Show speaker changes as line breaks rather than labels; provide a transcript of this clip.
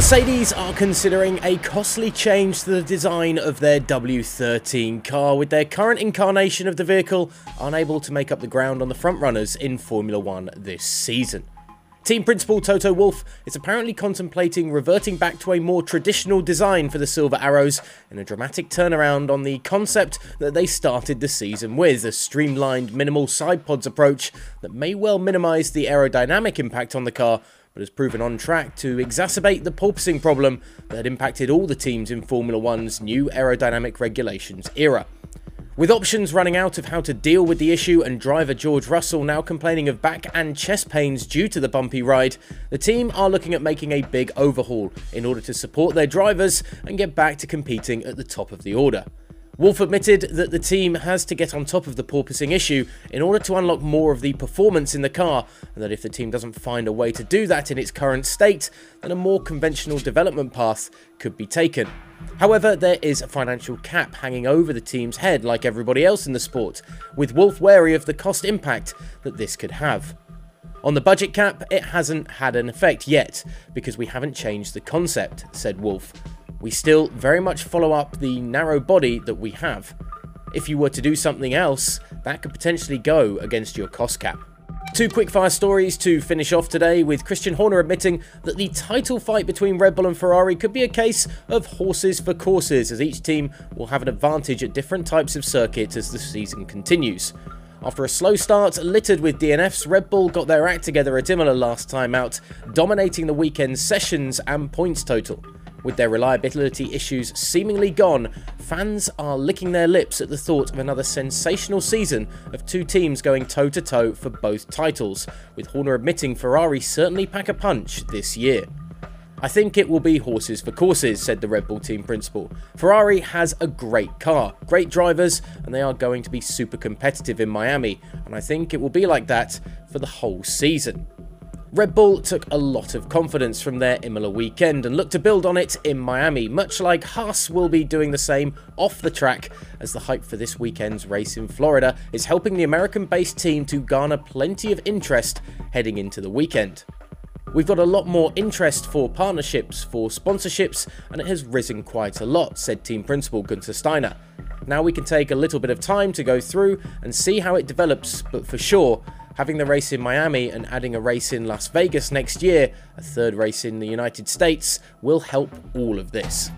Mercedes are considering a costly change to the design of their W13 car, with their current incarnation of the vehicle unable to make up the ground on the frontrunners in Formula 1 this season. Team principal Toto Wolff is apparently contemplating reverting back to a more traditional design for the Silver Arrows in a dramatic turnaround on the concept that they started the season with, a streamlined minimal side pods approach that may well minimise the aerodynamic impact on the car but has proven on track to exacerbate the porpoising problem that impacted all the teams in Formula One's new aerodynamic regulations era. With options running out of how to deal with the issue and driver George Russell now complaining of back and chest pains due to the bumpy ride, the team are looking at making a big overhaul in order to support their drivers and get back to competing at the top of the order. Wolff admitted that the team has to get on top of the porpoising issue in order to unlock more of the performance in the car, and that if the team doesn't find a way to do that in its current state, then a more conventional development path could be taken. However, there is a financial cap hanging over the team's head like everybody else in the sport, with Wolff wary of the cost impact that this could have. On the budget cap, it hasn't had an effect yet, because we haven't changed the concept, said Wolff, we still very much follow up the narrow body that we have. If you were to do something else, that could potentially go against your cost cap. Two quickfire stories to finish off today, with Christian Horner admitting that the title fight between Red Bull and Ferrari could be a case of horses for courses, as each team will have an advantage at different types of circuits as the season continues. After a slow start littered with DNFs, Red Bull got their act together at Imola last time out, dominating the weekend's sessions and points total. With their reliability issues seemingly gone, fans are licking their lips at the thought of another sensational season of two teams going toe to toe for both titles, with Horner admitting Ferrari certainly pack a punch this year. I think it will be horses for courses, said the Red Bull team principal. Ferrari has a great car, great drivers, and they are going to be super competitive in Miami, and I think it will be like that for the whole season. Red Bull took a lot of confidence from their Imola weekend and looked to build on it in Miami, much like Haas will be doing the same off the track, as the hype for this weekend's race in Florida is helping the American based team to garner plenty of interest heading into the weekend. We've got a lot more interest for partnerships, for sponsorships, and it has risen quite a lot, said team principal Gunther Steiner. Now we can take a little bit of time to go through and see how it develops, but for sure, Having the race in Miami and adding a race in Las Vegas next year, a third race in the United States, will help all of this.